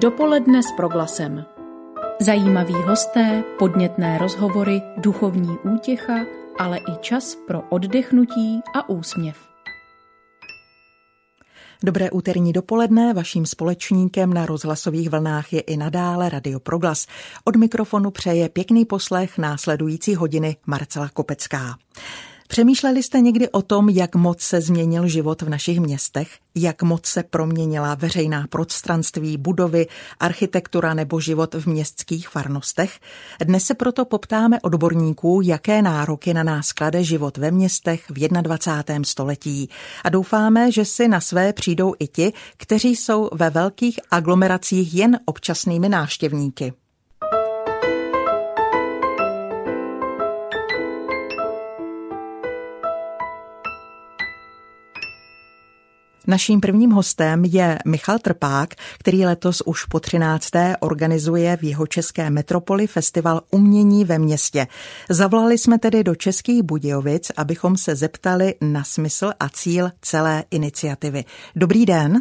Dopoledne s proglasem. Zajímaví hosté, podnětné rozhovory, duchovní útěcha, ale i čas pro oddechnutí a úsměv. Dobré úterní dopoledne, vaším společníkem na rozhlasových vlnách je i nadále Radio Proglas. Od mikrofonu přeje pěkný poslech následující hodiny Marcela Kopecká. Přemýšleli jste někdy o tom, jak moc se změnil život v našich městech? Jak moc se proměnila veřejná prostranství, budovy, architektura nebo život v městských farnostech? Dnes se proto poptáme odborníků, jaké nároky na nás klade život ve městech v 21. století. A doufáme, že si na své přijdou i ti, kteří jsou ve velkých aglomeracích jen občasnými návštěvníky. Naším prvním hostem je Michal Trpák, který letos už po 13. organizuje v jeho české metropoli festival umění ve městě. Zavolali jsme tedy do Českých Budějovic, abychom se zeptali na smysl a cíl celé iniciativy. Dobrý den.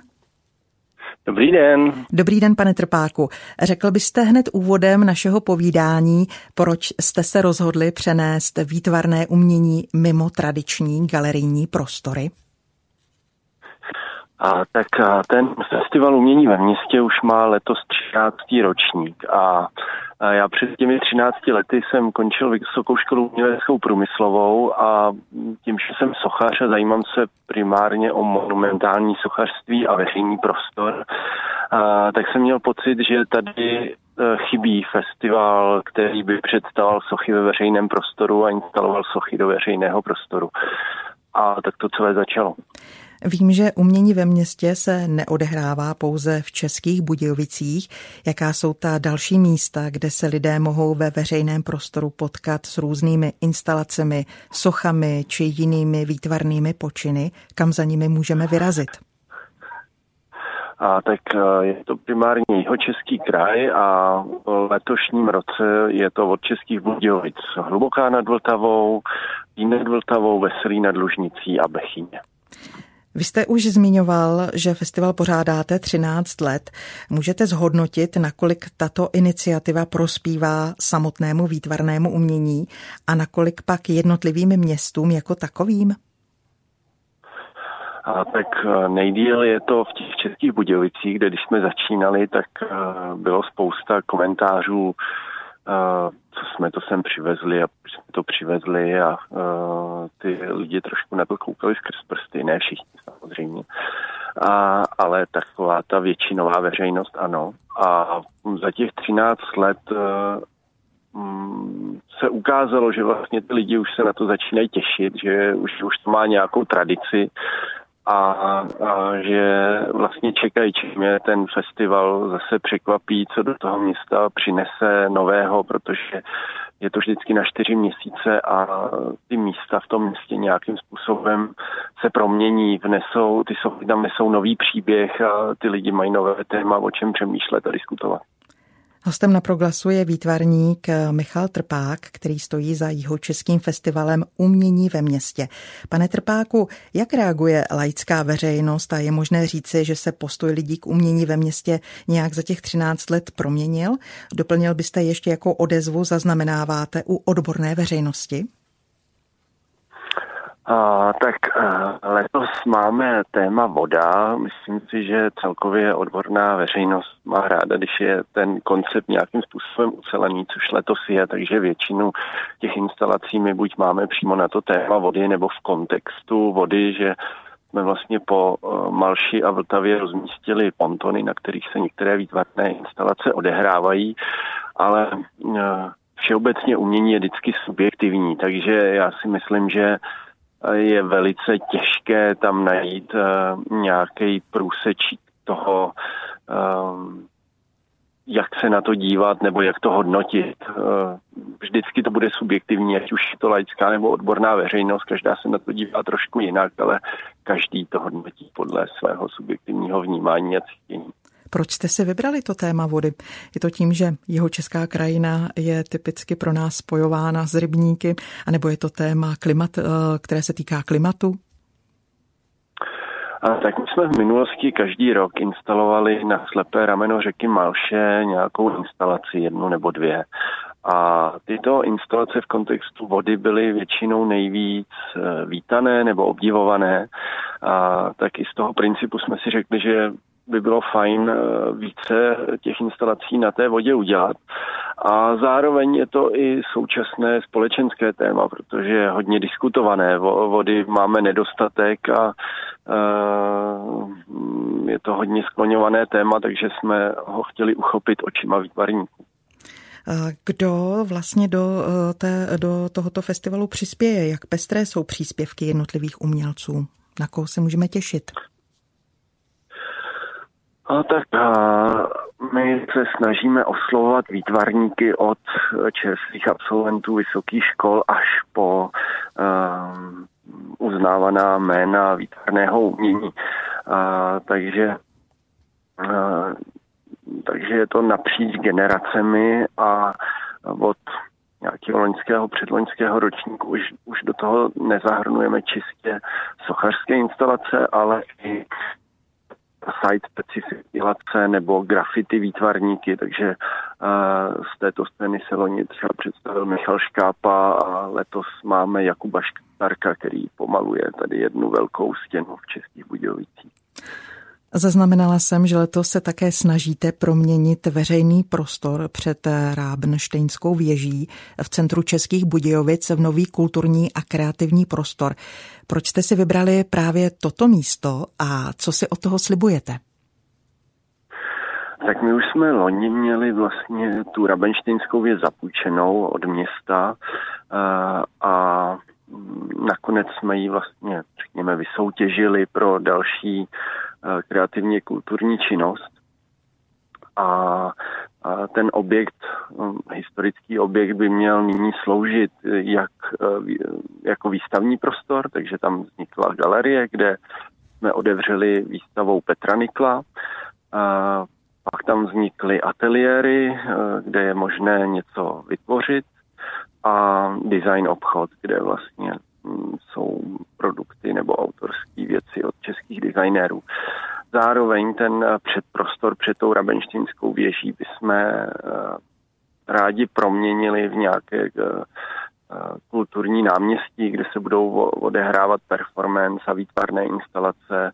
Dobrý den. Dobrý den, pane Trpáku. Řekl byste hned úvodem našeho povídání, proč jste se rozhodli přenést výtvarné umění mimo tradiční galerijní prostory? A tak ten festival umění ve městě už má letos 13. ročník a já před těmi 13 lety jsem končil Vysokou školu uměleckou průmyslovou a tím, že jsem sochař a zajímám se primárně o monumentální sochařství a veřejný prostor, a, tak jsem měl pocit, že tady e, chybí festival, který by představoval sochy ve veřejném prostoru a instaloval sochy do veřejného prostoru. A tak to celé začalo. Vím, že umění ve městě se neodehrává pouze v českých Budějovicích. Jaká jsou ta další místa, kde se lidé mohou ve veřejném prostoru potkat s různými instalacemi, sochami či jinými výtvarnými počiny, kam za nimi můžeme vyrazit? A tak e, je to primárně český kraj a v letošním roce je to od českých Budějovic. Hluboká nad Vltavou, nad Vltavou, Veselý nad Lužnicí a Bechyně. Vy jste už zmiňoval, že festival pořádáte 13 let. Můžete zhodnotit, nakolik tato iniciativa prospívá samotnému výtvarnému umění a nakolik pak jednotlivým městům jako takovým? A tak eh, nejdíl je to v těch českých Budějovicích, kde když jsme začínali, tak eh, bylo spousta komentářů co jsme to sem přivezli a jsme to přivezli a uh, ty lidi trošku na to koukali skrz prsty, ne všichni samozřejmě, a, ale taková ta většinová veřejnost ano. A za těch 13 let uh, se ukázalo, že vlastně ty lidi už se na to začínají těšit, že už, už to má nějakou tradici a, a že vlastně čekají, čím je ten festival zase překvapí, co do toho města přinese nového, protože je to vždycky na čtyři měsíce a ty místa v tom městě nějakým způsobem se promění, vnesou, ty jsou, tam nesou nový příběh a ty lidi mají nové téma, o čem přemýšlet a diskutovat. Hostem na proglasu je výtvarník Michal Trpák, který stojí za českým festivalem Umění ve městě. Pane Trpáku, jak reaguje laická veřejnost a je možné říci, že se postoj lidí k umění ve městě nějak za těch 13 let proměnil? Doplnil byste ještě, jakou odezvu zaznamenáváte u odborné veřejnosti? A, tak letos máme téma voda. Myslím si, že celkově odborná veřejnost má ráda, když je ten koncept nějakým způsobem ucelený, což letos je, takže většinu těch instalací my buď máme přímo na to téma vody nebo v kontextu vody, že jsme vlastně po uh, Malši a Vltavě rozmístili pontony, na kterých se některé výtvarné instalace odehrávají, ale uh, všeobecně umění je vždycky subjektivní, takže já si myslím, že je velice těžké tam najít uh, nějaký průsečík toho, um, jak se na to dívat nebo jak to hodnotit. Uh, vždycky to bude subjektivní, ať už je to laická nebo odborná veřejnost, každá se na to dívá trošku jinak, ale každý to hodnotí podle svého subjektivního vnímání a cítění. Proč jste si vybrali to téma vody? Je to tím, že jeho česká krajina je typicky pro nás spojována s rybníky, anebo je to téma klimat, eh, které se týká klimatu? A tak my jsme v minulosti každý rok instalovali na slepé rameno řeky Malše nějakou instalaci, jednu nebo dvě. A tyto instalace v kontextu vody byly většinou nejvíc eh, vítané nebo obdivované. A tak i z toho principu jsme si řekli, že by bylo fajn eh, více těch instalací na té vodě udělat. A zároveň je to i současné společenské téma, protože je hodně diskutované. Vody máme nedostatek a eh, je to hodně skloňované téma, takže jsme ho chtěli uchopit očima výtvarníků. Kdo vlastně do, eh, té, do tohoto festivalu přispěje? Jak pestré jsou příspěvky jednotlivých umělců? Na koho se můžeme těšit? A tak a my se snažíme oslovovat výtvarníky od čerstvých absolventů vysokých škol až po uh, uznávaná jména výtvarného umění. Uh, takže uh, takže je to napříč generacemi a od nějakého loňského, předloňského ročníku už, už do toho nezahrnujeme čistě sochařské instalace, ale i site specifikace nebo grafity výtvarníky, takže uh, z této scény se loni třeba představil Michal Škápa a letos máme Jakuba Štarka, který pomaluje tady jednu velkou stěnu v Českých Budějovicích. Zaznamenala jsem, že letos se také snažíte proměnit veřejný prostor před Rábenštejnskou věží v centru Českých Budějovic v nový kulturní a kreativní prostor. Proč jste si vybrali právě toto místo a co si od toho slibujete? Tak my už jsme loni měli vlastně tu Rabenštejnskou věc zapůjčenou od města eh, a nakonec jsme ji vlastně, řekněme, vysoutěžili pro další Eh, kreativně kulturní činnost. A, ten objekt, eh, historický objekt by měl nyní sloužit jak eh, jako výstavní prostor, takže tam vznikla galerie, kde jsme otevřeli výstavou Petra Nikla. Pak tam vznikly ateliéry, kde je možné něco vytvořit a design obchod, kde vlastně jsou produkty nebo autorské věci od českých designérů. Zároveň ten eh, předprostor před tou rabenštinskou věží bychom eh, rádi proměnili v nějaké eh, kulturní náměstí, kde se budou odehrávat performance a výtvarné instalace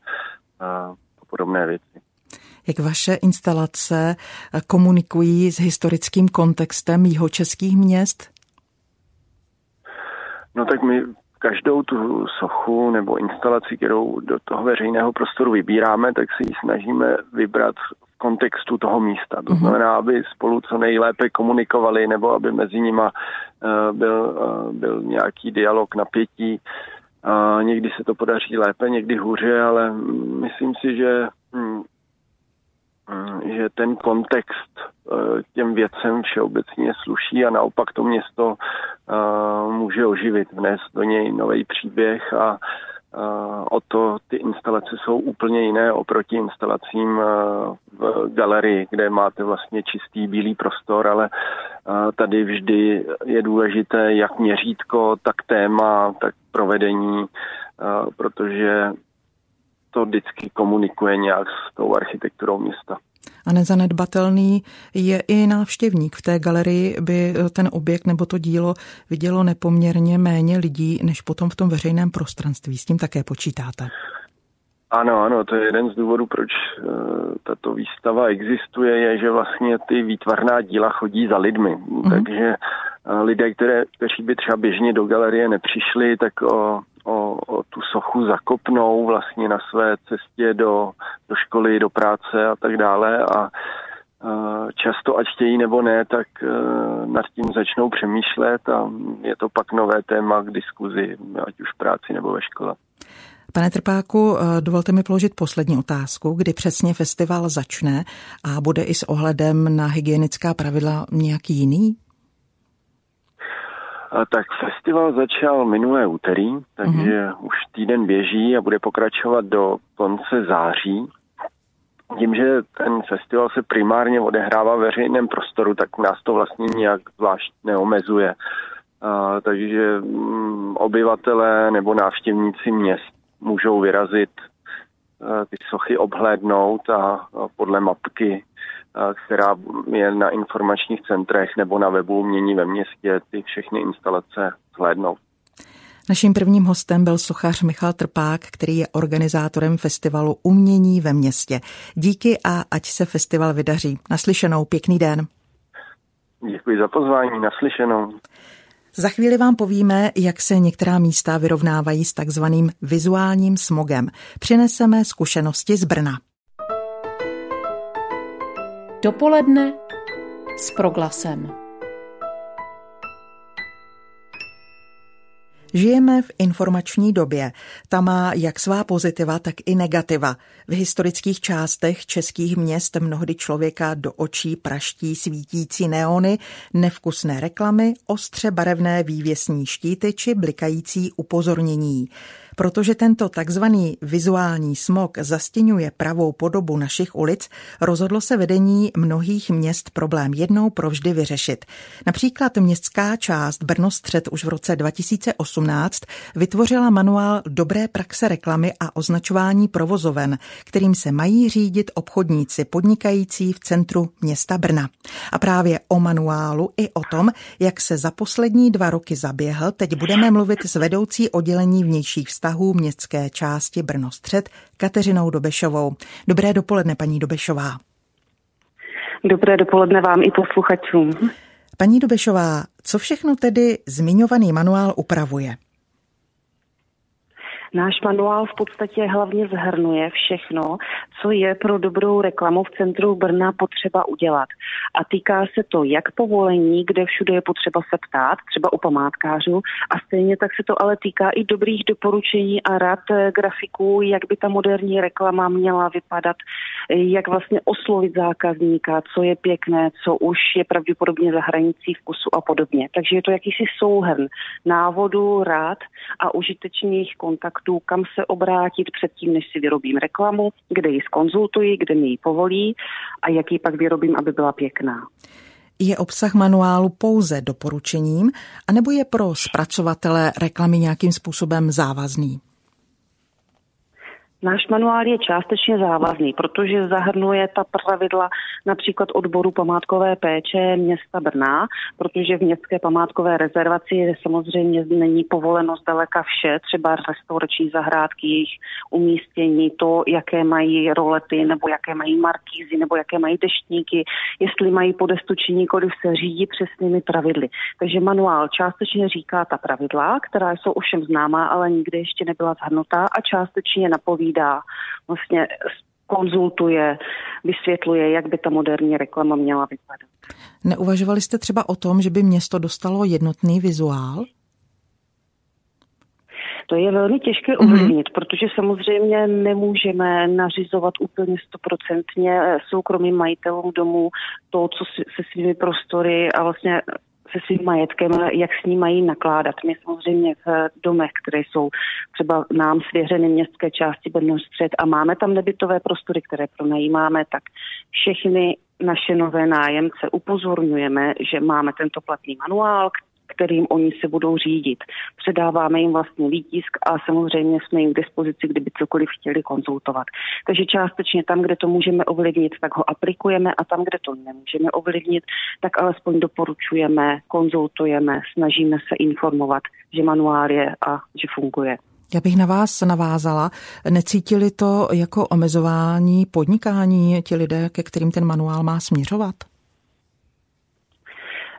a podobné věci. Jak vaše instalace komunikují s historickým kontextem českých měst? No tak my každou tu sochu nebo instalaci, kterou do toho veřejného prostoru vybíráme, tak si ji snažíme vybrat v kontextu toho místa. To mhm. znamená, aby spolu co nejlépe komunikovali nebo aby mezi nima uh, byl, uh, byl nějaký dialog napětí. Uh, někdy se to podaří lépe, někdy hůře, ale myslím si, že hm, že ten kontext eh, těm věcem všeobecně sluší a naopak to město eh, může oživit, vnést do něj nový příběh a eh, o to ty instalace jsou úplně jiné oproti instalacím v galerii, kde máte vlastně čistý bílý prostor, ale tady vždy je důležité jak měřítko, tak téma, tak provedení, protože to vždycky komunikuje nějak s tou architekturou města. A nezanedbatelný je i návštěvník. V té galerii by ten objekt nebo to dílo vidělo nepoměrně méně lidí, než potom v tom veřejném prostranství. S tím také počítáte. Ano, ano, to je jeden z důvodů, proč uh, tato výstava existuje, je, že vlastně ty výtvarná díla chodí za lidmi. Mm. Takže uh, lidé, které, kteří by třeba běžně do galerie nepřišli, tak o o, o tu sochu zakopnou vlastně na své cestě do, do školy, do práce a tak dále a často, ať chtějí nebo ne, tak e, nad tím začnou přemýšlet a je to pak nové téma k diskuzi, ať už v práci nebo ve škole. Pane Trpáku, e, dovolte mi položit poslední otázku, kdy přesně festival začne a bude i s ohledem na hygienická pravidla nějaký jiný? Tak festival začal minulé úterý, takže uh-huh. už týden běží a bude pokračovat do konce září. Tím, že ten festival se primárně odehrává v veřejném prostoru, tak nás to vlastně nějak zvlášť neomezuje. A, takže m, mm, obyvatelé nebo návštěvníci měst můžou vyrazit ty sochy obhlédnout a podle mapky, která je na informačních centrech nebo na webu Umění ve městě, ty všechny instalace zhlédnout. Naším prvním hostem byl sochař Michal Trpák, který je organizátorem festivalu Umění ve městě. Díky a ať se festival vydaří. Naslyšenou, pěkný den. Děkuji za pozvání, naslyšenou. Za chvíli vám povíme, jak se některá místa vyrovnávají s takzvaným vizuálním smogem. Přineseme zkušenosti z Brna. Dopoledne s proglasem. Žijeme v informační době. Ta má jak svá pozitiva, tak i negativa. V historických částech českých měst mnohdy člověka do očí praští svítící neony, nevkusné reklamy, ostře barevné vývěsní štíty či blikající upozornění. Protože tento takzvaný vizuální smog zastěňuje pravou podobu našich ulic, rozhodlo se vedení mnohých měst problém jednou provždy vyřešit. Například městská část Brnostřed už v roce 2018 vytvořila manuál dobré praxe reklamy a označování provozoven, kterým se mají řídit obchodníci podnikající v centru města Brna. A právě o manuálu i o tom, jak se za poslední dva roky zaběhl, teď budeme mluvit s vedoucí oddělení vnějších vztahů vztahů městské části Brno Střed Kateřinou Dobešovou. Dobré dopoledne, paní Dobešová. Dobré dopoledne vám i posluchačům. Paní Dobešová, co všechno tedy zmiňovaný manuál upravuje? Náš manuál v podstatě hlavně zhrnuje všechno, co je pro dobrou reklamu v centru Brna potřeba udělat. A týká se to jak povolení, kde všude je potřeba se ptát, třeba u památkářů, a stejně tak se to ale týká i dobrých doporučení a rad eh, grafiků, jak by ta moderní reklama měla vypadat, eh, jak vlastně oslovit zákazníka, co je pěkné, co už je pravděpodobně za hranicí vkusu a podobně. Takže je to jakýsi souhrn návodu, rád a užitečných kontaktů kontaktů, kam se obrátit předtím, než si vyrobím reklamu, kde ji skonzultuji, kde mi ji povolí a jak ji pak vyrobím, aby byla pěkná. Je obsah manuálu pouze doporučením, anebo je pro zpracovatele reklamy nějakým způsobem závazný? Náš manuál je částečně závazný, protože zahrnuje ta pravidla například odboru památkové péče města Brna, protože v městské památkové rezervaci samozřejmě není povoleno zdaleka vše, třeba restaurační zahrádky, jejich umístění, to, jaké mají rolety, nebo jaké mají markízy, nebo jaké mají deštníky, jestli mají podestu či nikoliv se řídí přesnými pravidly. Takže manuál částečně říká ta pravidla, která jsou ovšem známá, ale nikdy ještě nebyla zhrnutá a částečně napovídá povídá, vlastně konzultuje, vysvětluje, jak by ta moderní reklama měla vypadat. Neuvažovali jste třeba o tom, že by město dostalo jednotný vizuál? To je velmi těžké mhm. ovlivnit, mm-hmm. protože samozřejmě nemůžeme nařizovat úplně stoprocentně soukromým majitelům domů to, co se svými prostory a vlastně se svým majetkem, jak s ním mají nakládat. My samozřejmě v domech, které jsou třeba nám svěřeny městské části Brno střed a máme tam nebytové prostory, které pronajímáme, tak všechny naše nové nájemce upozorňujeme, že máme tento platný manuál, kterým oni se budou řídit. Předáváme jim vlastně výtisk a samozřejmě jsme jim k dispozici, kdyby cokoliv chtěli konzultovat. Takže částečně tam, kde to můžeme ovlivnit, tak ho aplikujeme a tam, kde to nemůžeme ovlivnit, tak alespoň doporučujeme, konzultujeme, snažíme se informovat, že manuál je a že funguje. Já bych na vás navázala. Necítili to jako omezování podnikání ti lidé, ke kterým ten manuál má směřovat?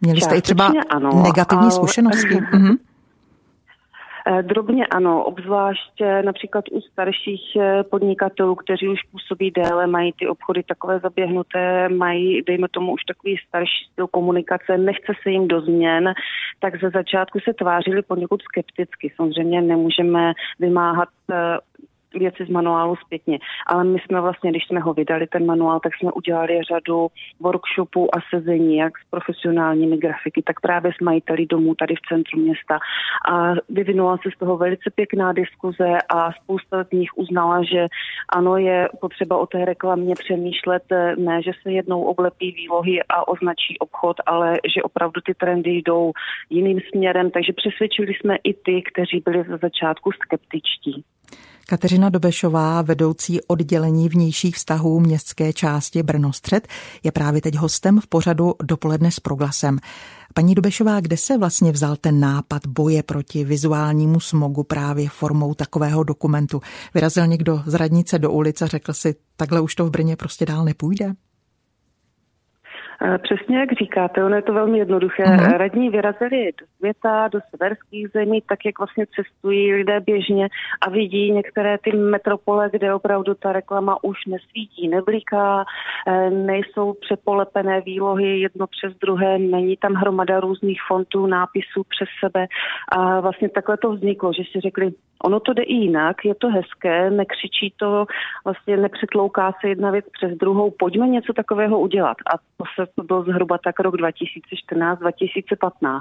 Měli jste i třeba ano, negativní ale... zkušenosti? Mhm. Eh, drobně ano, obzvlášť například u starších eh, podnikatelů, kteří už působí déle, mají ty obchody takové zaběhnuté, mají, dejme tomu, už takový starší styl komunikace, nechce se jim do změn, tak ze začátku se tvářili poněkud skepticky. Samozřejmě nemůžeme vymáhat eh, věci z manuálu zpětně. Ale my jsme vlastně, když jsme ho vydali, ten manuál, tak jsme udělali řadu workshopů a sezení, jak s profesionálními grafiky, tak právě s majiteli domů tady v centru města. A vyvinula se z toho velice pěkná diskuze a spousta z nich uznala, že ano, je potřeba o té reklamě přemýšlet, ne, že se jednou oblepí výlohy a označí obchod, ale že opravdu ty trendy jdou jiným směrem, takže přesvědčili jsme i ty, kteří byli ze začátku skeptičtí. Kateřina Dobešová, vedoucí oddělení vnějších vztahů městské části Brno Střed, je právě teď hostem v pořadu Dopoledne s proglasem. Paní Dobešová, kde se vlastně vzal ten nápad boje proti vizuálnímu smogu právě formou takového dokumentu? Vyrazil někdo z radnice do ulice a řekl si, takhle už to v Brně prostě dál nepůjde? Eh, přesně jak říkáte, ono je to velmi jednoduché. Uh-huh. Radní vyrazili do světa, do severských zemí, tak jak vlastně cestují lidé běžně a vidí některé ty metropole, kde opravdu ta reklama už nesvítí, nebliká, eh, nejsou přepolepené výlohy jedno přes druhé, není tam hromada různých fontů, nápisů přes sebe a vlastně takhle to vzniklo, že si řekli, ono to jde i jinak, je to hezké, nekřičí to, vlastně nepřetlouká se jedna věc přes druhou, pojďme něco takového udělat. A to se to byl zhruba tak rok 2014-2015.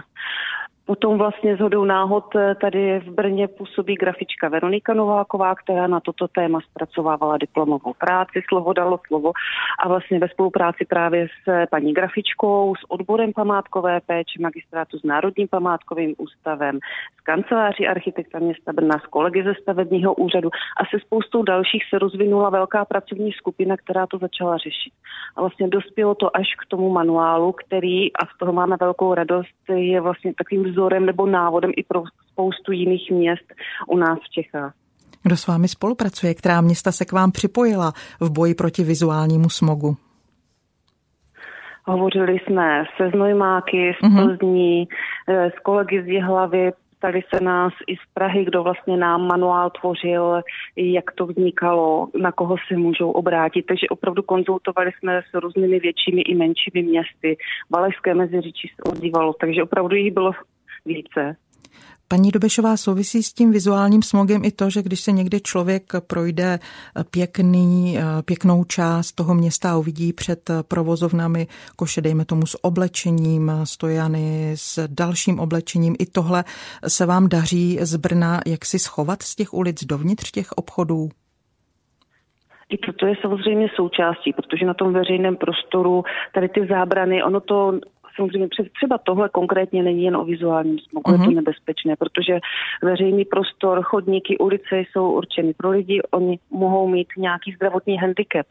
Potom vlastně zhodou náhod eh, tady v Brně působí grafička Veronika Nováková, která na toto téma zpracovávala diplomovou práci, slovo dalo slovo a vlastně ve spolupráci právě s eh, paní grafičkou, s odborem památkové péče, magistrátu s Národním památkovým ústavem, s kanceláří architekta města Brna, s kolegy ze stavebního úřadu a se spoustou dalších se rozvinula velká pracovní skupina, která to začala řešit. A vlastně dospělo to až k tomu manuálu, který, a z toho máme velkou radost, je vlastně takovým vzorem nebo návodem i pro spoustu jiných měst u nás v Čechách. Kdo s vámi spolupracuje? Která města se k vám připojila v boji proti vizuálnímu smogu? Hovořili jsme se Znojmáky, z mhm. Plzní, mm-hmm. s kolegy z Jihlavy, ptali se nás i z Prahy, kdo vlastně nám manuál tvořil, jak to vznikalo, na koho se můžou obrátit. Takže opravdu konzultovali jsme s různými většími i menšími městy. Valešské meziříčí se ozývalo, takže opravdu jich bylo více. Paní Dobešová, souvisí s tím vizuálním smogem i to, že když se někdy člověk projde pěkný, pěknou část toho města a uvidí před provozovnami koše, dejme tomu s oblečením, stojany, s dalším oblečením, i tohle se vám daří z Brna jak si schovat z těch ulic dovnitř těch obchodů? I toto je samozřejmě součástí, protože na tom veřejném prostoru tady ty zábrany, ono to samozřejmě třeba tohle konkrétně není jen o vizuálním smogu, uh-huh. je to mhm. nebezpečné, protože veřejný prostor, chodníky, ulice jsou určeny pro lidi, oni mohou mít nějaký zdravotní handicap,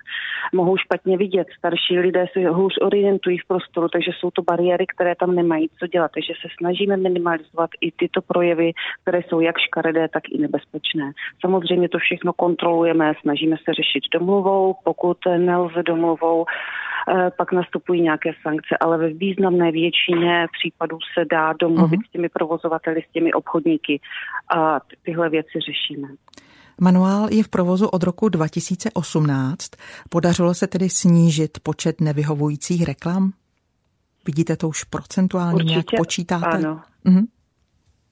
mohou špatně vidět, starší lidé se hůř orientují v prostoru, takže jsou to bariéry, které tam nemají co dělat, takže se snažíme minimalizovat i tyto projevy, které jsou jak škaredé, tak i nebezpečné. Samozřejmě to všechno kontrolujeme, snažíme se řešit domluvou, pokud nelze domluvou, Eh, pak nastupují nějaké sankce, ale ve významné většině případů se dá domluvit uh-huh. s těmi provozovateli, s těmi obchodníky a tyhle věci řešíme. Manuál je v provozu od roku 2018. Podařilo se tedy snížit počet nevyhovujících reklam? Vidíte to už procentuálně Určitě, nějak počítáte? Ano. Uh-huh.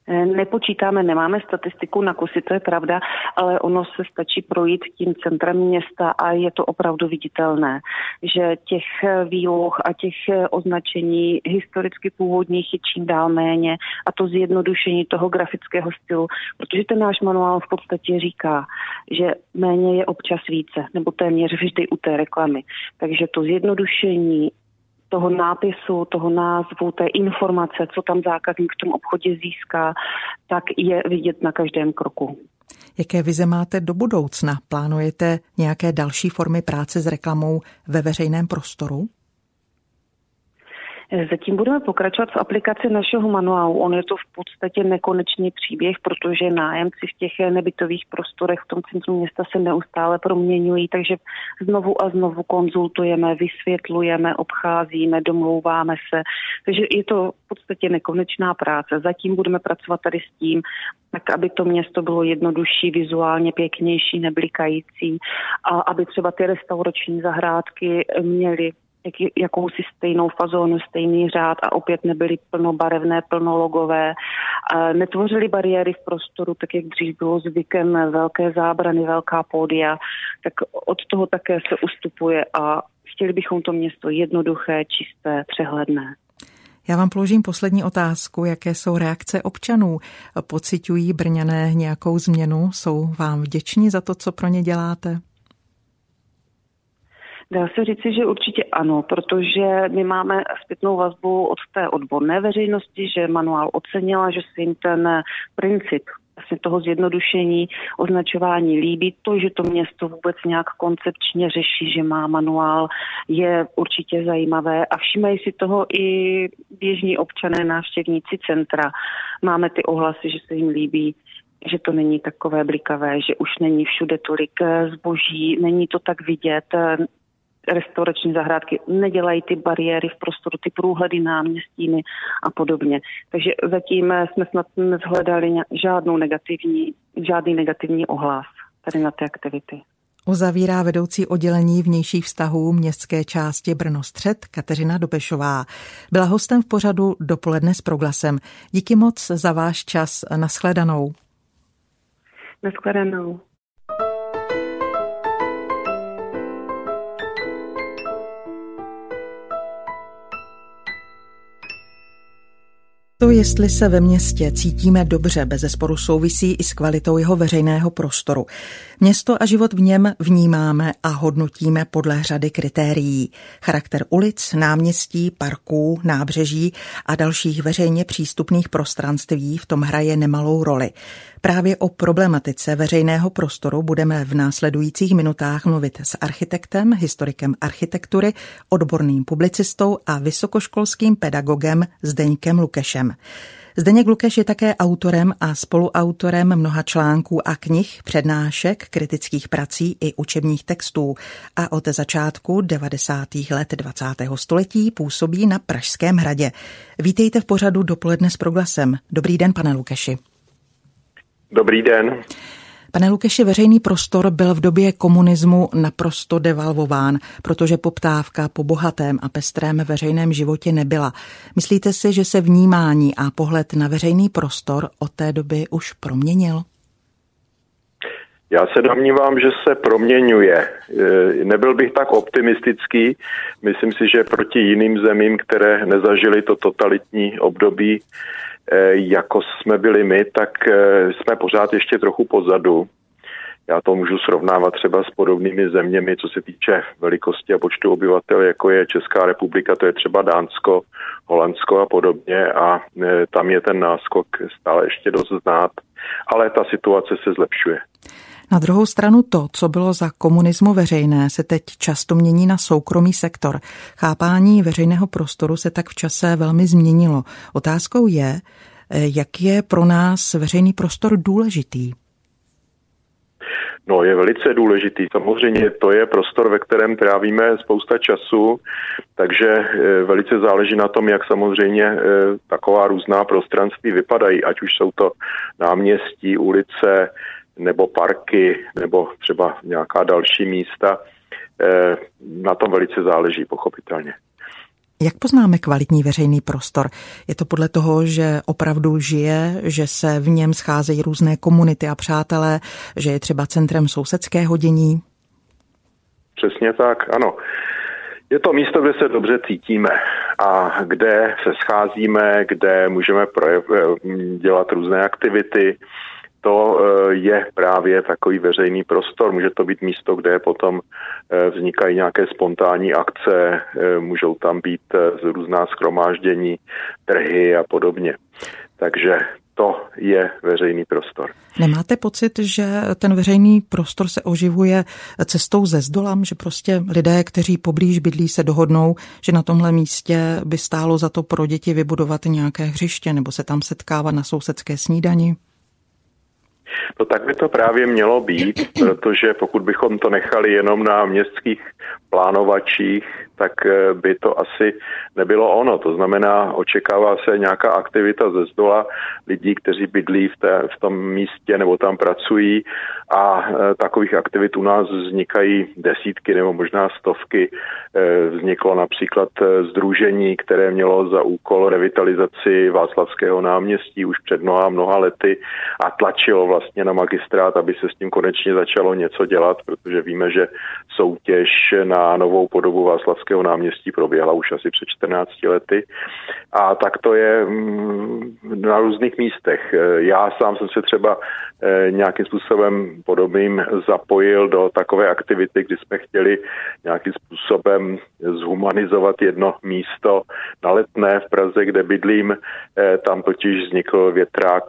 Eh, nepočítáme, nemáme statistiku na kusy, to je pravda, ale ono se stačí projít tím centrem města a je to opravdu viditelné, že těch eh, výloh a těch eh, označení historicky původních je čím dál méně a to zjednodušení toho grafického stylu, protože ten náš manuál v podstatě říká, že méně je občas více, nebo téměř vždy u té reklamy. Takže to zjednodušení toho nápisu, toho názvu, té informace, co tam zákazník v tom obchodě získá, tak je vidět na každém kroku. Jaké vize máte do budoucna? Plánujete nějaké další formy práce s reklamou ve veřejném prostoru? Zatím budeme pokračovat v aplikaci našeho manuálu. On je to v podstatě nekonečný příběh, protože nájemci v těch nebytových prostorech v tom centru města se neustále proměňují, takže znovu a znovu konzultujeme, vysvětlujeme, obcházíme, domlouváme se. Takže je to v podstatě nekonečná práce. Zatím budeme pracovat tady s tím, tak aby to město bylo jednodušší, vizuálně pěknější, neblikající a aby třeba ty restaurační zahrádky měly jak, jakousi stejnou fazónu, stejný řád a opět nebyly plnobarevné, plnologové. A netvořili bariéry v prostoru, tak jak dřív bylo zvykem, velké zábrany, velká pódia, tak od toho také se ustupuje a chtěli bychom to město jednoduché, čisté, přehledné. Já vám položím poslední otázku. Jaké jsou reakce občanů? Pocitují Brňané nějakou změnu? Jsou vám vděční za to, co pro ně děláte? Dá se říci, že určitě ano, protože my máme zpětnou vazbu od té odborné veřejnosti, že manuál ocenila, že se jim ten princip vlastně toho zjednodušení, označování líbí. To, že to město vůbec nějak koncepčně řeší, že má manuál, je určitě zajímavé a všímají si toho i běžní občané, návštěvníci centra. Máme ty ohlasy, že se jim líbí že to není takové blikavé, že už není všude tolik zboží, není to tak vidět, restaurační zahrádky nedělají ty bariéry v prostoru, ty průhledy náměstími a podobně. Takže zatím jsme snad nezhledali žádnou negativní, žádný negativní ohlas tady na ty aktivity. Uzavírá vedoucí oddělení vnějších vztahů městské části Brno Střed Kateřina Dobešová. Byla hostem v pořadu dopoledne s proglasem. Díky moc za váš čas. Naschledanou. Naschledanou. To, jestli se ve městě cítíme dobře, bez zesporu souvisí i s kvalitou jeho veřejného prostoru. Město a život v něm vnímáme a hodnotíme podle řady kritérií. Charakter ulic, náměstí, parků, nábřeží a dalších veřejně přístupných prostranství v tom hraje nemalou roli. Právě o problematice veřejného prostoru budeme v následujících minutách mluvit s architektem, historikem architektury, odborným publicistou a vysokoškolským pedagogem Zdeňkem Lukešem. Zdeněk Lukeš je také autorem a spoluautorem mnoha článků a knih, přednášek, kritických prací i učebních textů a od začátku 90. let 20. století působí na Pražském hradě. Vítejte v pořadu Dopoledne s proglasem. Dobrý den, pane Lukeši. Dobrý den. Pane Lukeši, veřejný prostor byl v době komunismu naprosto devalvován, protože poptávka po bohatém a pestrém veřejném životě nebyla. Myslíte si, že se vnímání a pohled na veřejný prostor od té doby už proměnil? Já se domnívám, že se proměňuje. E, nebyl bych tak optimistický. Myslím si, že proti jiným zemím, které nezažili to totalitní období, jako jsme byli my, tak eh, jsme pořád ještě trochu pozadu. Já to můžu srovnávat třeba s podobnými zeměmi, co se týče velikosti a počtu obyvatel, jako je Česká republika, to je třeba Dánsko, Holandsko a podobně a eh, tam je ten náskok stále ještě dost znát, ale ta situace se zlepšuje. Na druhou stranu to, co bylo za komunismu veřejné, se teď často mění na soukromý sektor. Chápání veřejného prostoru se tak v čase velmi změnilo. Otázkou je, jak je pro nás veřejný prostor důležitý. No, je velice důležitý. Samozřejmě to je prostor, ve kterém trávíme spousta času, takže eh, velice záleží na tom, jak samozřejmě eh, taková různá prostranství vypadají, ať už jsou to náměstí, ulice, nebo parky, nebo třeba nějaká další místa. Eh, na tom velice záleží, pochopitelně. Jak poznáme kvalitní veřejný prostor? Je to podle toho, že opravdu žije, že se v něm scházejí různé komunity a přátelé, že je třeba centrem sousedského dění? Přesně tak, ano. Je to místo, kde se dobře cítíme a kde se scházíme, kde můžeme projev, dělat různé aktivity, to eh, je právě takový veřejný prostor. Může to být místo, kde potom eh, vznikají nějaké spontánní akce, eh, můžou tam být různá schromáždění, trhy a podobně. Takže to je veřejný prostor. Nemáte pocit, že ten veřejný prostor se oživuje cestou ze zdolam, že prostě lidé, kteří poblíž bydlí, se dohodnou, že na tomhle místě by stálo za to pro děti vybudovat nějaké hřiště nebo se tam setkávat na sousedské snídani? No tak by to právě mělo být, protože pokud bychom to nechali jenom na městských plánovačích, tak eh, by to asi nebylo ono. To znamená, očekává se nějaká aktivita ze zdola lidí, kteří bydlí v, té, v tom místě nebo tam pracují a e, takových aktivit u nás vznikají desítky nebo možná stovky. E, vzniklo například združení, které mělo za úkol revitalizaci Václavského náměstí už před mnoha mnoha lety a tlačilo vlastně na magistrát, aby se s tím konečně začalo něco dělat, protože víme, že soutěž na novou podobu Václavského Václavského náměstí proběhla už asi před 14 lety. A tak to je mm, na různých místech. Já sám jsem se třeba eh, nějakým způsobem podobným zapojil do takové aktivity, kdy jsme chtěli nějakým způsobem zhumanizovat jedno místo na Letné v Praze, kde bydlím. Eh, tam totiž vznikl větrák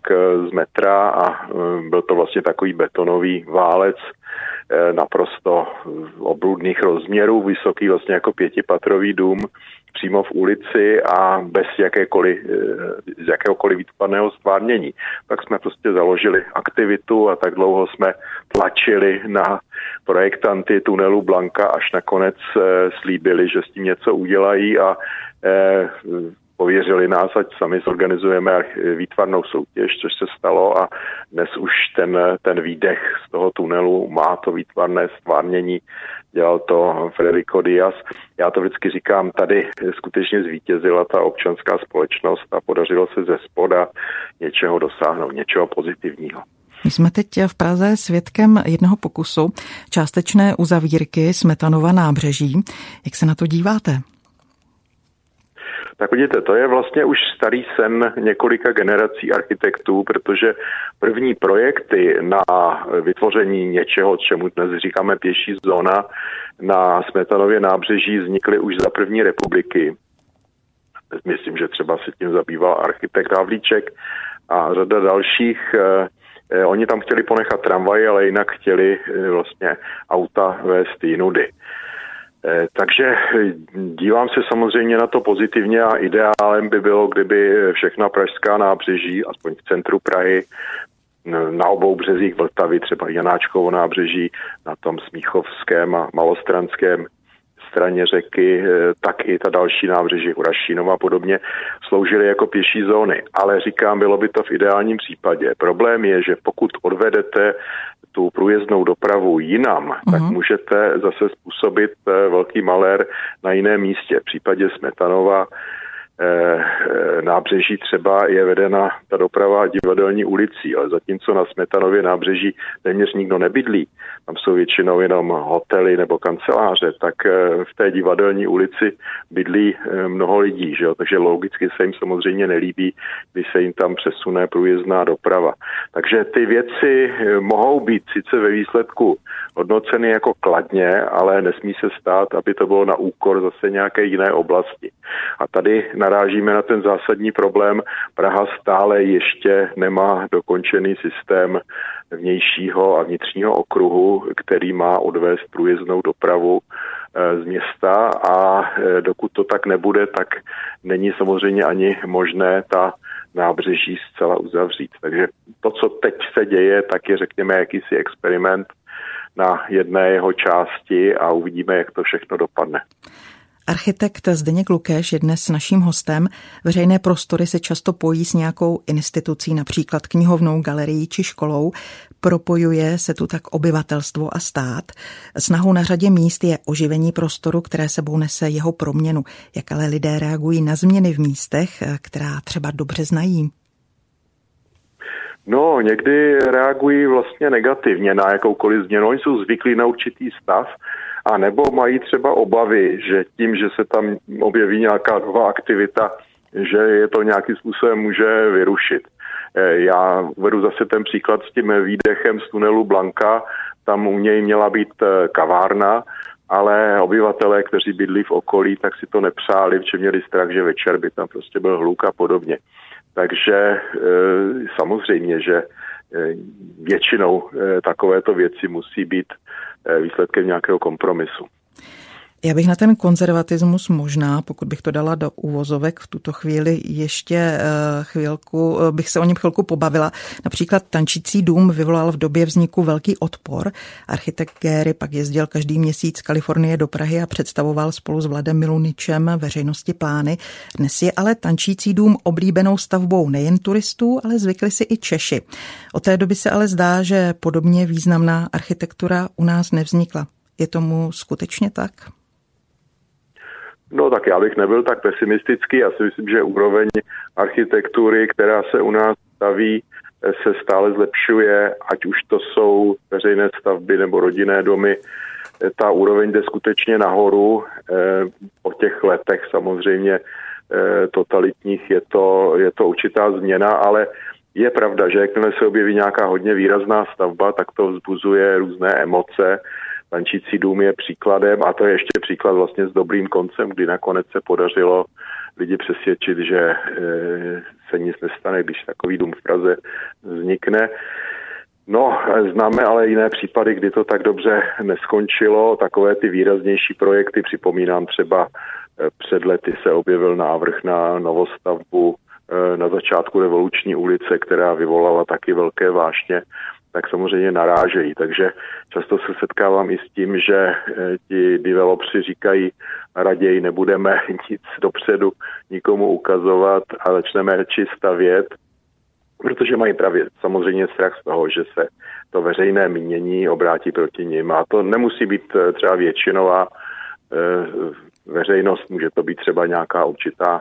z metra a byl to vlastně takový betonový válec, naprosto obludných rozměrů, vysoký vlastně jako pětipatrový dům přímo v ulici a bez jakékoliv, eh, z jakéhokoliv výtvarného stvárnění. Tak jsme prostě založili aktivitu a tak dlouho jsme tlačili na projektanty tunelu Blanka, až nakonec eh, slíbili, že s tím něco udělají a pověřili nás, ať sami zorganizujeme výtvarnou soutěž, což se stalo a dnes už ten, ten výdech z toho tunelu má to výtvarné stvárnění, dělal to Federico Díaz. Já to vždycky říkám, tady skutečně zvítězila ta občanská společnost a podařilo se ze spoda něčeho dosáhnout, něčeho pozitivního. My jsme teď v Praze svědkem jednoho pokusu částečné uzavírky Smetanova nábřeží. Jak se na to díváte? Tak vidíte, to je vlastně už starý sen několika generací architektů, protože první projekty na vytvoření něčeho, čemu dnes říkáme pěší zóna, na Smetanově nábřeží vznikly už za první republiky. Myslím, že třeba se tím zabýval architekt Havlíček a řada dalších. Eh, eh, oni tam chtěli ponechat tramvaj, ale jinak chtěli eh, vlastně auta vést jinudy. Eh, takže eh, dívám se samozřejmě na to pozitivně a ideálem by bylo, kdyby všechna pražská nábřeží, aspoň v centru Prahy, na obou březích Vltavy, třeba Janáčkovo nábřeží, na tom Smíchovském a Malostranském straně řeky, eh, tak i ta další nábřeží Hurašínova a podobně sloužily jako pěší zóny. Ale říkám, bylo by to v ideálním případě. Problém je, že pokud odvedete tu průjezdnou dopravu jinam, uh-huh. tak mhm. můžete zase způsobit eh, velký malér na jiném místě. V případě Smetanova nábřeží třeba je vedena ta doprava divadelní ulicí, ale zatímco na Smetanově nábřeží téměř nikdo nebydlí, tam jsou většinou jenom hotely nebo kanceláře, tak eh, v té divadelní ulici bydlí eh, mnoho lidí, že jo? takže logicky se jim samozřejmě nelíbí, když se jim tam přesune průjezdná doprava. Takže ty věci mohou být sice ve výsledku hodnoceny jako kladně, ale nesmí se stát, aby to bylo na úkor zase nějaké jiné oblasti. A tady narážíme na ten zásadní problém. Praha stále ještě nemá dokončený systém vnějšího a vnitřního okruhu, který má odvést průjezdnou dopravu eh, z města a eh, dokud to tak nebude, tak není samozřejmě ani možné ta nábřeží zcela uzavřít. Takže to, co teď se děje, tak je řekněme jakýsi experiment na jedné jeho části a uvidíme, jak to všechno dopadne. Architekt Zdeněk Lukéš je dnes naším hostem. Veřejné prostory se často pojí s nějakou institucí, například knihovnou, galerií či školou. Propojuje se tu tak obyvatelstvo a stát. Snahou na řadě míst je oživení prostoru, které sebou nese jeho proměnu. Jak ale lidé reagují na změny v místech, která třeba dobře znají? No, někdy reagují vlastně negativně na jakoukoliv změnu. Oni jsou zvyklí na určitý stav, a nebo mají třeba obavy, že tím, že se tam objeví nějaká nová aktivita, že je to nějakým způsobem může vyrušit. Eh, já uvedu zase ten příklad s tím výdechem z tunelu Blanka, tam u něj měla být eh, kavárna, ale obyvatelé, kteří bydlí v okolí, tak si to nepřáli, protože měli strach, že večer by tam prostě byl hluk a podobně. Takže e, samozřejmě, že většinou takovéto věci musí být výsledkem nějakého kompromisu. Já bych na ten konzervatismus možná, pokud bych to dala do úvozovek v tuto chvíli, ještě eh, chvilku, eh, bych se o něm chvilku pobavila. Například tančící dům vyvolal v době vzniku velký odpor. Architekt Géry pak jezdil každý měsíc z Kalifornie do Prahy a představoval spolu s Vladem Miluničem veřejnosti plány. Dnes je ale tančící dům oblíbenou stavbou nejen turistů, ale zvykli si i Češi. Od té doby se ale zdá, že podobně významná architektura u nás nevznikla. Je tomu skutečně tak? No tak já bych nebyl tak pesimistický. Já si myslím, že úroveň architektury, která se u nás staví, se stále zlepšuje, ať už to jsou veřejné stavby nebo rodinné domy. Ta úroveň jde skutečně nahoru. Po těch letech samozřejmě totalitních je to, je to určitá změna, ale je pravda, že jakmile se objeví nějaká hodně výrazná stavba, tak to vzbuzuje různé emoce. Tančící dům je příkladem a to je ještě příklad vlastně s dobrým koncem, kdy nakonec se podařilo lidi přesvědčit, že e, se nic nestane, když takový dům v Praze vznikne. No, známe ale jiné případy, kdy to tak dobře neskončilo. Takové ty výraznější projekty, připomínám třeba e, před lety se objevil návrh na novostavbu e, na začátku revoluční ulice, která vyvolala taky velké vášně tak samozřejmě narážejí. Takže často se setkávám i s tím, že eh, ti developři říkají, raději nebudeme nic dopředu nikomu ukazovat a začneme radši stavět, protože mají právě samozřejmě strach z toho, že se to veřejné mínění obrátí proti ním. A to nemusí být eh, třeba většinová eh, veřejnost, může to být třeba nějaká určitá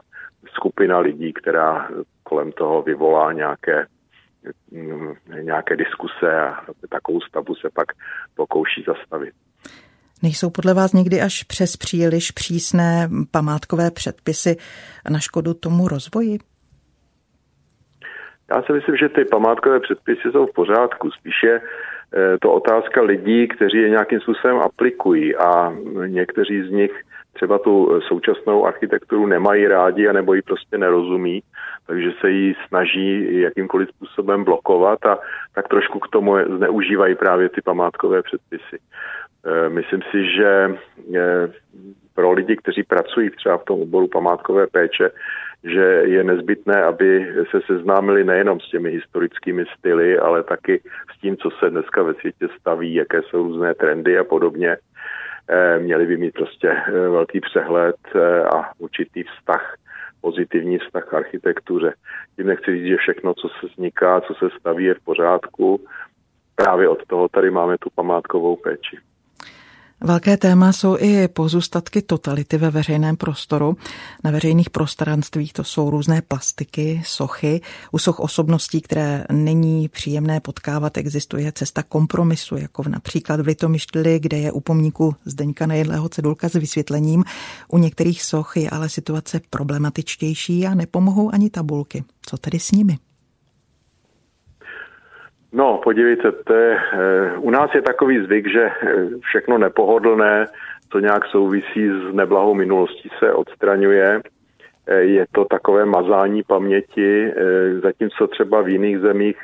skupina lidí, která kolem toho vyvolá nějaké nějaké diskuse a takovou stavbu se pak pokouší zastavit. Nejsou podle vás někdy až přes příliš přísné památkové předpisy na škodu tomu rozvoji? Já si myslím, že ty památkové předpisy jsou v pořádku. Spíše eh, to otázka lidí, kteří je nějakým způsobem aplikují a někteří z nich třeba tu současnou architekturu nemají rádi a nebo ji prostě nerozumí, takže se ji snaží jakýmkoliv způsobem blokovat a tak trošku k tomu zneužívají právě ty památkové předpisy. E, myslím si, že e, pro lidi, kteří pracují třeba v tom oboru památkové péče, že je nezbytné, aby se seznámili nejenom s těmi historickými styly, ale taky s tím, co se dneska ve světě staví, jaké jsou různé trendy a podobně. Eh, měli by mít prostě eh, velký přehled eh, a určitý vztah, pozitivní vztah k architektuře. Tím nechci říct, že všechno, co se vzniká, co se staví, je v pořádku. Právě od toho tady máme tu památkovou péči. Velké téma jsou i pozůstatky totality ve veřejném prostoru. Na veřejných prostranstvích to jsou různé plastiky, sochy. U soch osobností, které není příjemné potkávat, existuje cesta kompromisu, jako například v Litomyštli, kde je u pomníku Zdeňka Nejedlého cedulka s vysvětlením. U některých soch je ale situace problematičtější a nepomohou ani tabulky. Co tedy s nimi? No, podívejte, to je, eh, u nás je takový zvyk, že eh, všechno nepohodlné, co nějak souvisí s neblahou minulostí, se odstraňuje. Eh, je to takové mazání paměti, zatímco třeba v jiných zemích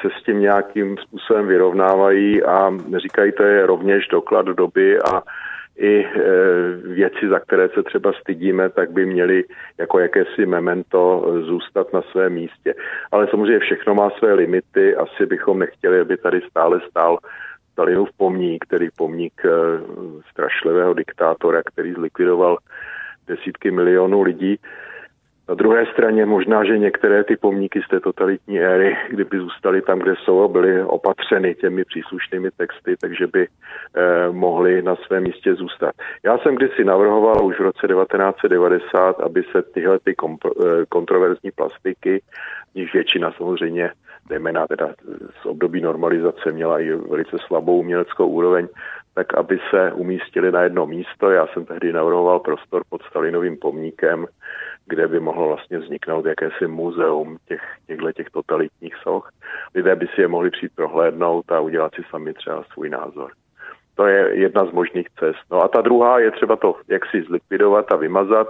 se s tím nějakým způsobem vyrovnávají a říkají, to je rovněž doklad doby a i e, věci, za které se třeba stydíme, tak by měly jako jakési memento zůstat na svém místě. Ale samozřejmě všechno má své limity. Asi bychom nechtěli, aby tady stále stál Stalinův pomník, který pomník e, strašlivého diktátora, který zlikvidoval desítky milionů lidí. Na druhé straně možná, že některé ty pomníky z té totalitní éry, kdyby zůstaly tam, kde jsou, byly opatřeny těmi příslušnými texty, takže by eh, mohly na svém místě zůstat. Já jsem kdysi navrhoval už v roce 1990, aby se tyhle ty eh, kontroverzní plastiky, níž většina samozřejmě zejména teda z období normalizace měla i velice slabou uměleckou úroveň, tak aby se umístili na jedno místo. Já jsem tehdy navrhoval prostor pod Stalinovým pomníkem, kde by mohlo vlastně vzniknout jakési muzeum těch, těchto těch totalitních soch. Lidé by si je mohli přijít prohlédnout a udělat si sami třeba svůj názor. To je jedna z možných cest. No a ta druhá je třeba to jak si zlikvidovat a vymazat.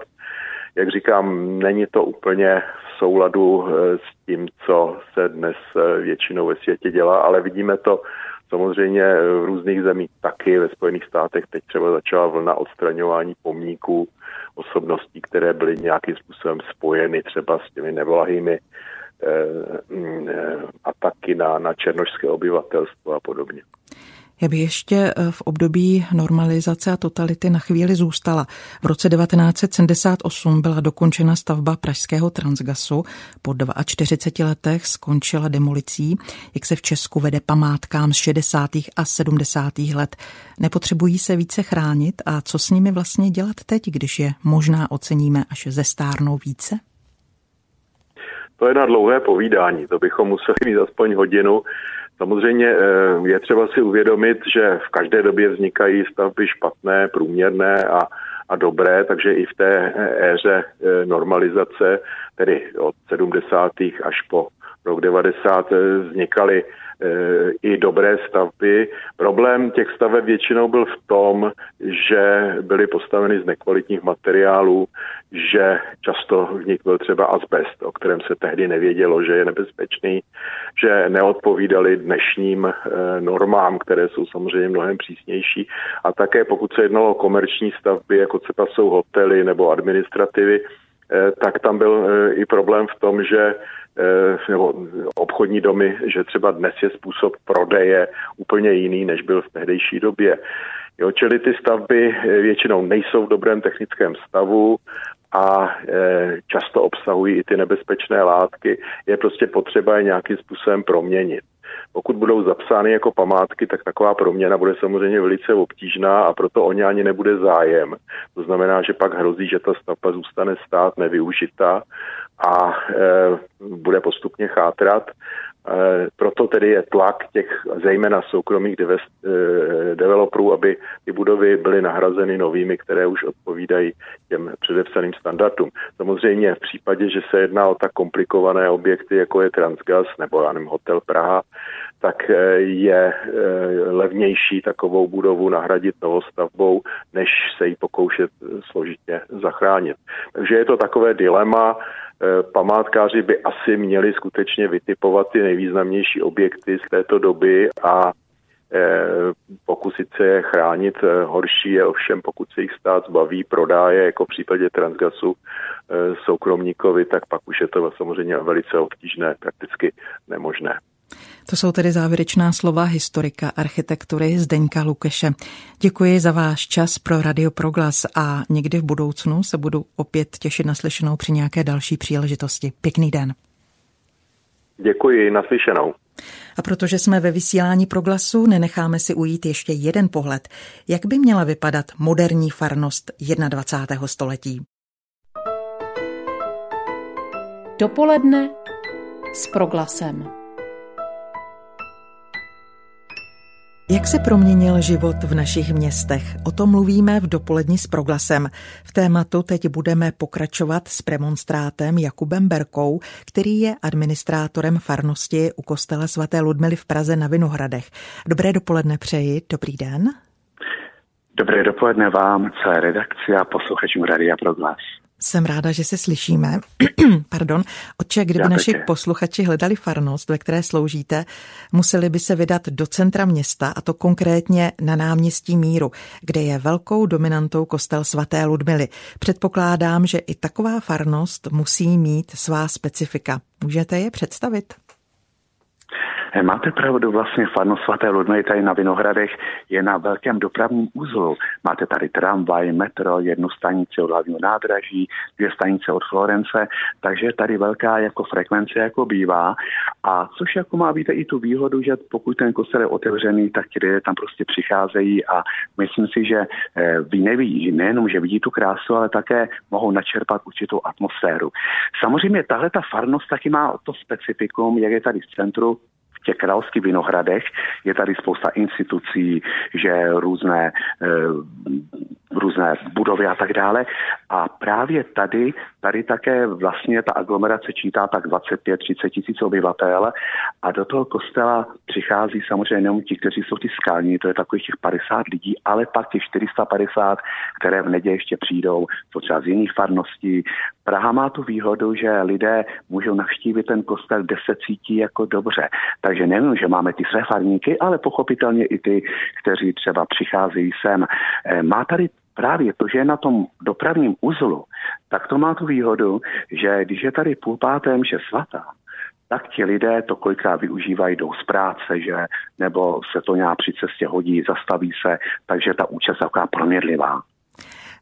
Jak říkám, není to úplně v souladu eh, s tím, co se dnes eh, většinou ve světě dělá, ale vidíme to samozřejmě v různých zemích taky. Ve Spojených státech teď třeba začala vlna odstraňování pomníků osobností, které byly nějakým způsobem spojeny třeba s těmi neblahými eh, mm, eh, ataky na, na černožské obyvatelstvo a podobně. Já bych ještě eh, v období normalizace a totality na chvíli zůstala. V roce 1978 byla dokončena stavba pražského Transgasu. Po 42 letech skončila demolicí, jak se v Česku vede památkám z 60. a 70. let. Nepotřebují se více chránit a co s nimi vlastně dělat teď, když je možná oceníme, až ze stárnou více? to je na dlouhé povídání, to bychom museli mít aspoň hodinu. Samozřejmě eh, je třeba si uvědomit, že v každé době vznikají stavby špatné, průměrné a, a dobré, takže i v té éře normalizace, tedy od 70. až po rok 90 vznikaly i dobré stavby. Problém těch staveb většinou byl v tom, že byly postaveny z nekvalitních materiálů, že často v nich byl třeba asbest, o kterém se tehdy nevědělo, že je nebezpečný, že neodpovídali dnešním eh, normám, které jsou samozřejmě mnohem přísnější. A také pokud se jednalo o komerční stavby, jako třeba jsou hotely nebo administrativy, eh, tak tam byl eh, i problém v tom, že Eh, nebo obchodní domy, že třeba dnes je způsob prodeje úplně jiný, než byl v tehdejší době. Jo, čili ty stavby eh, většinou nejsou v dobrém technickém stavu a e, často obsahují i ty nebezpečné látky. Je prostě potřeba je nějakým způsobem proměnit. Pokud budou zapsány jako památky, tak taková proměna bude samozřejmě velice obtížná a proto o ně ani nebude zájem. To znamená, že pak hrozí, že ta stavba zůstane stát nevyužitá a e, bude postupně chátrat. E, proto tedy je tlak těch zejména soukromých e, developerů, aby ty budovy byly nahrazeny novými, které už odpovídají těm předepsaným standardům. Samozřejmě v případě, že se jedná o tak komplikované objekty, jako je Transgas nebo já nevím, Hotel Praha, tak je levnější takovou budovu nahradit novostavbou, než se ji pokoušet složitě zachránit. Takže je to takové dilema, Eh, památkáři by asi měli skutečně vytipovat ty nejvýznamnější objekty z této doby a eh, pokusit se je chránit. Eh, horší je ovšem, pokud se jich stát zbaví, prodá je, jako v případě Transgasu soukromníkovi, tak pak už je to samozřejmě velice obtížné, prakticky nemožné. To jsou tedy závěrečná slova historika architektury Zdeňka Lukeše. Děkuji za váš čas pro Radio Proglas a někdy v budoucnu se budu opět těšit na slyšenou při nějaké další příležitosti. Pěkný den. Děkuji, naslyšenou. A protože jsme ve vysílání proglasu, nenecháme si ujít ještě jeden pohled, jak by měla vypadat moderní farnost 21. století. Dopoledne s proglasem. Jak se proměnil život v našich městech? O tom mluvíme v dopolední s proglasem. V tématu teď budeme pokračovat s premonstrátem Jakubem Berkou, který je administrátorem farnosti u kostela svaté Ludmily v Praze na Vinohradech. Dobré dopoledne přeji, dobrý den. Dobré dopoledne vám, celé redakci a posluchačům Radia Proglas. Jsem ráda, že se slyšíme. Pardon. Otče, kdyby Já naši taky. posluchači hledali farnost, ve které sloužíte, museli by se vydat do centra města, a to konkrétně na náměstí Míru, kde je velkou dominantou kostel svaté Ludmily. Předpokládám, že i taková farnost musí mít svá specifika. Můžete je představit? Eh, máte pravdu, vlastně farnost svaté Ludmily tady na Vinohradech je na velkém dopravním úzlu. Máte tady tramvaj, metro, jednu stanici od hlavního nádraží, dvě stanice od Florence, takže tady velká jako frekvence jako bývá. A což jako má víte i tu výhodu, že pokud ten kostel je otevřený, tak lidé tam prostě přicházejí a myslím si, že eh, vy neví, nejenom, že vidí tu krásu, ale také mohou načerpat určitou atmosféru. Samozřejmě tahle ta farnost taky má to specifikum, jak je tady v centru, těch královských vinohradech je tady spousta institucí, že různé, e, různé budovy a tak dále. A právě tady, tady také vlastně ta aglomerace čítá tak 25-30 tisíc obyvatel a do toho kostela přichází samozřejmě nejenom ti, kteří jsou ti skalní, to je takových těch 50 lidí, ale pak těch 450, které v neděli ještě přijdou, to třeba z jiných farností. Praha má tu výhodu, že lidé můžou navštívit ten kostel, kde se cítí jako dobře. Tak takže nejen, že máme ty své farníky, ale pochopitelně i ty, kteří třeba přicházejí sem. Eh, má tady právě to, že je na tom dopravním uzlu, tak to má tu výhodu, že když je tady půl páté mše svatá, tak ti lidé to kolikrát využívají, jdou z práce, že, nebo se to nějak při cestě hodí, zastaví se, takže ta účast je taková proměrlivá.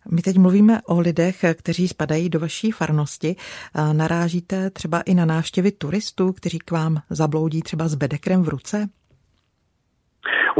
My teď mluvíme o lidech, kteří spadají do vaší farnosti. Narážíte třeba i na návštěvy turistů, kteří k vám zabloudí třeba s bedekrem v ruce?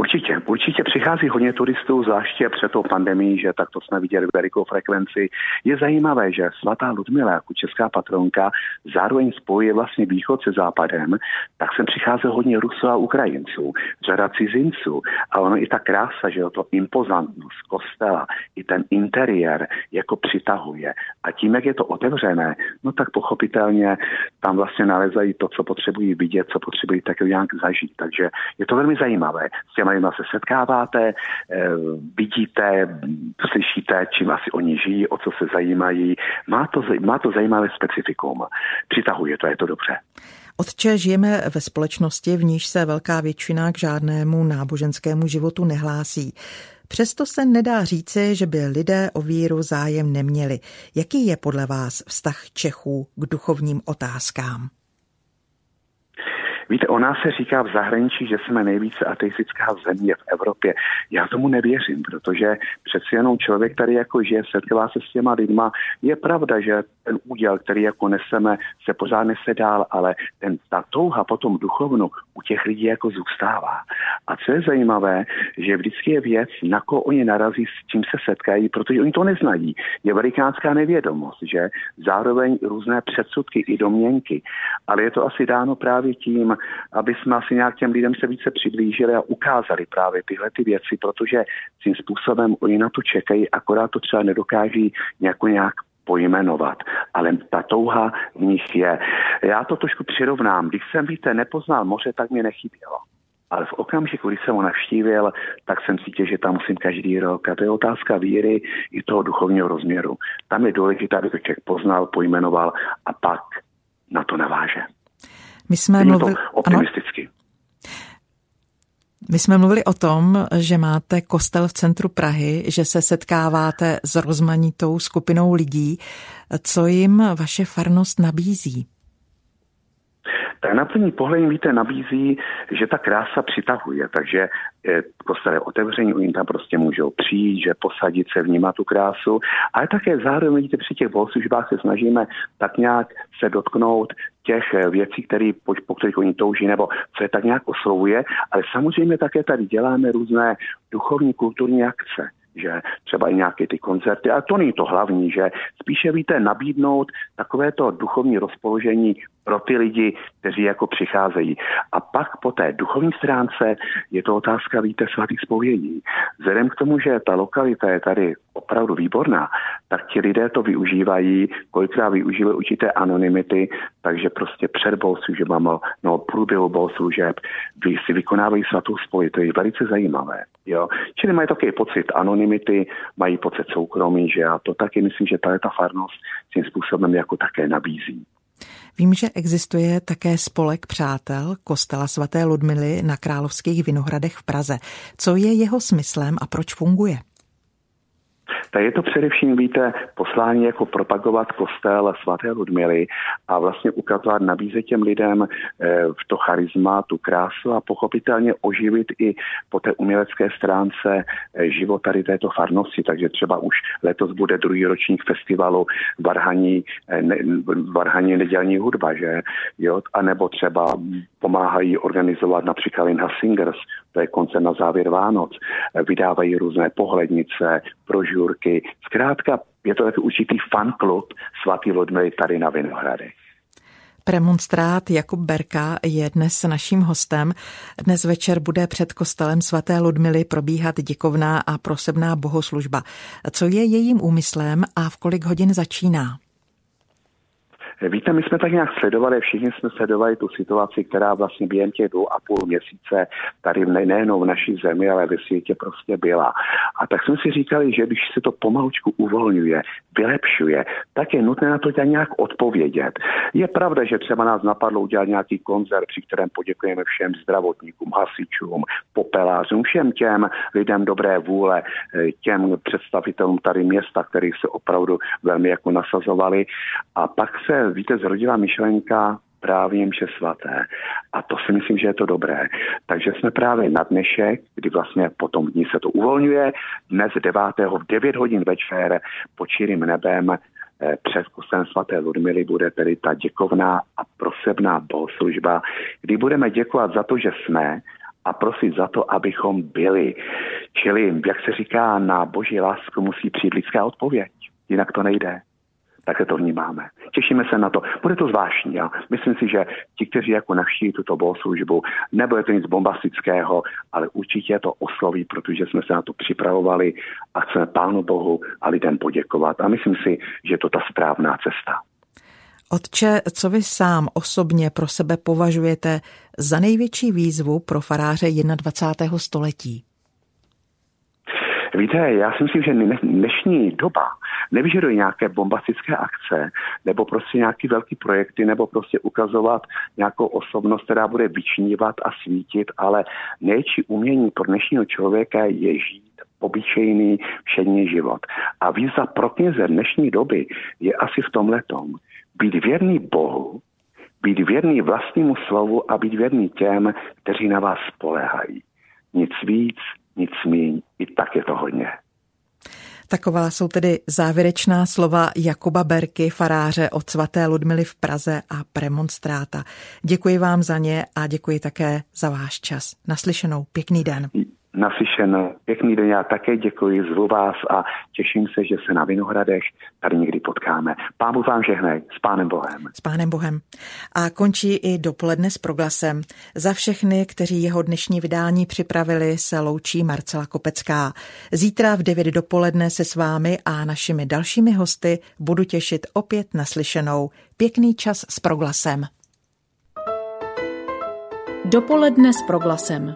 Určitě, určitě přichází hodně turistů, zvláště před tou pandemí, že tak to jsme viděli velikou frekvenci. Je zajímavé, že svatá Ludmila jako česká patronka zároveň spojuje vlastně východ se západem, tak sem přichází hodně Rusů a Ukrajinců, řada cizinců a ono i ta krása, že jo, to impozantnost kostela, i ten interiér jako přitahuje. A tím, jak je to otevřené, no tak pochopitelně tam vlastně nalezají to, co potřebují vidět, co potřebují tak nějak zažít. Takže je to velmi zajímavé. S těma lidma se setkáváte, eh, vidíte, slyšíte, čím asi oni žijí, o co se zajímají. Má to, má to zajímavé specifikum. Přitahuje to, je to dobře. Otče, žijeme ve společnosti, v níž se velká většina k žádnému náboženskému životu nehlásí. Přesto se nedá říci, že by lidé o víru zájem neměli. Jaký je podle vás vztah Čechů k duchovním otázkám? Víte, o nás se říká v zahraničí, že jsme nejvíce ateistická země v Evropě. Já tomu nevěřím, protože přeci jenom člověk, který jako žije, setkává se s těma lidma. Je pravda, že ten úděl, který jako neseme, se pořád nese dál, ale ten, ta touha potom duchovnu u těch lidí jako zůstává. A co je zajímavé, že vždycky je věc, na ko oni narazí, s čím se setkají, protože oni to neznají. Je velikánská nevědomost, že zároveň různé předsudky i domněnky. Ale je to asi dáno právě tím, aby jsme asi nějak těm lidem se více přiblížili a ukázali právě tyhle ty věci, protože tím způsobem oni na to čekají, akorát to třeba nedokáží nějak, nějak pojmenovat, ale ta touha v nich je. Já to trošku přirovnám. Když jsem, víte, nepoznal moře, tak mě nechybělo. Ale v okamžiku, kdy jsem ho navštívil, tak jsem cítil, že tam musím každý rok. A to je otázka víry i toho duchovního rozměru. Tam je důležité, aby to člověk poznal, pojmenoval a pak na to naváže. My jsme mluvili... optimisticky. Ano? My jsme mluvili o tom, že máte kostel v centru Prahy, že se setkáváte s rozmanitou skupinou lidí. Co jim vaše farnost nabízí? Tak na první pohled víte, nabízí, že ta krása přitahuje, takže eh, kostel je otevření, oni tam prostě můžou přijít, že posadit se, vnímat tu krásu, ale také zároveň vidíte při těch bohoslužbách se snažíme tak nějak se dotknout těch eh, věcí, které, po, po kterých oni touží, nebo co je tak nějak oslovuje, ale samozřejmě také tady děláme různé duchovní, kulturní akce že třeba i nějaké ty koncerty, ale to není to hlavní, že spíše víte nabídnout takovéto duchovní rozpoložení pro ty lidi, kteří jako přicházejí. A pak po té duchovní stránce je to otázka, víte, svatých spovědí. Vzhledem k tomu, že ta lokalita je tady opravdu výborná, tak ti lidé to využívají, kolikrát využívají určité anonymity, takže prostě před bohoslužbama, no průběhu bohoslužeb, vy si vykonávají svatou spověď, to je velice zajímavé. Jo? Čili mají takový pocit anonymity, mají pocit soukromí, že a to taky myslím, že ta farnost tím způsobem jako také nabízí. Vím, že existuje také spolek přátel kostela svaté Ludmily na Královských Vinohradech v Praze. Co je jeho smyslem a proč funguje? Tak je to především, víte, poslání jako propagovat kostel svaté Ludmily a vlastně ukazovat, nabízet těm lidem eh, v to charisma, tu krásu a pochopitelně oživit i po té umělecké stránce eh, život tady této farnosti, takže třeba už letos bude druhý ročník festivalu Varhaní, eh, ne, Varhaní nedělní hudba, že? Jo, a nebo třeba pomáhají organizovat například Linha Singers, to je konce na závěr Vánoc, vydávají různé pohlednice, prožurky. Zkrátka je to takový určitý fanklub svatý Ludmily tady na Vinohradech. Premonstrát Jakub Berka je dnes naším hostem. Dnes večer bude před kostelem svaté Ludmily probíhat děkovná a prosebná bohoslužba. Co je jejím úmyslem a v kolik hodin začíná? Víte, my jsme tak nějak sledovali, všichni jsme sledovali tu situaci, která vlastně během těch dvou a půl měsíce tady ne, nejenom v naší zemi, ale ve světě prostě byla. A tak jsme si říkali, že když se to pomalučku uvolňuje, vylepšuje, tak je nutné na to nějak odpovědět. Je pravda, že třeba nás napadlo udělat nějaký koncert, při kterém poděkujeme všem zdravotníkům, hasičům, popelářům, všem těm lidem dobré vůle, těm představitelům tady města, který se opravdu velmi jako nasazovali. A pak se víte, zrodila myšlenka právě mše svaté. A to si myslím, že je to dobré. Takže jsme právě na dnešek, kdy vlastně potom dní se to uvolňuje, dnes 9. v 9 hodin večer pod čirým nebem eh, před kusem svaté Ludmily bude tedy ta děkovná a prosebná bohoslužba, kdy budeme děkovat za to, že jsme a prosit za to, abychom byli. Čili, jak se říká, na boží lásku musí přijít lidská odpověď. Jinak to nejde. Takhle to vnímáme. Těšíme se na to. Bude to zvláštní. A myslím si, že ti, kteří jako navštíví tuto bohoslužbu, nebude to nic bombastického, ale určitě to osloví, protože jsme se na to připravovali a chceme Pánu Bohu a lidem poděkovat. A myslím si, že je to ta správná cesta. Otče, co vy sám osobně pro sebe považujete za největší výzvu pro faráře 21. století? Víte, já si myslím, že dnešní doba nevyžaduje nějaké bombastické akce, nebo prostě nějaký velký projekty, nebo prostě ukazovat nějakou osobnost, která bude vyčnívat a svítit, ale největší umění pro dnešního člověka je žít obyčejný všední život. A výzva pro kněze dnešní doby je asi v tom. Být věrný Bohu, být věrný vlastnímu slovu a být věrný těm, kteří na vás spolehají. Nic víc, nic míň, i tak je to hodně. Taková jsou tedy závěrečná slova Jakuba Berky, faráře od svaté Ludmily v Praze a premonstráta. Děkuji vám za ně a děkuji také za váš čas. Naslyšenou, pěkný den naslyšen. Pěkný den, já také děkuji, zvu vás a těším se, že se na Vinohradech tady někdy potkáme. Pánu vám žehnej, s Pánem Bohem. S Pánem Bohem. A končí i dopoledne s proglasem. Za všechny, kteří jeho dnešní vydání připravili, se loučí Marcela Kopecká. Zítra v 9 dopoledne se s vámi a našimi dalšími hosty budu těšit opět naslyšenou. Pěkný čas s proglasem. Dopoledne s proglasem.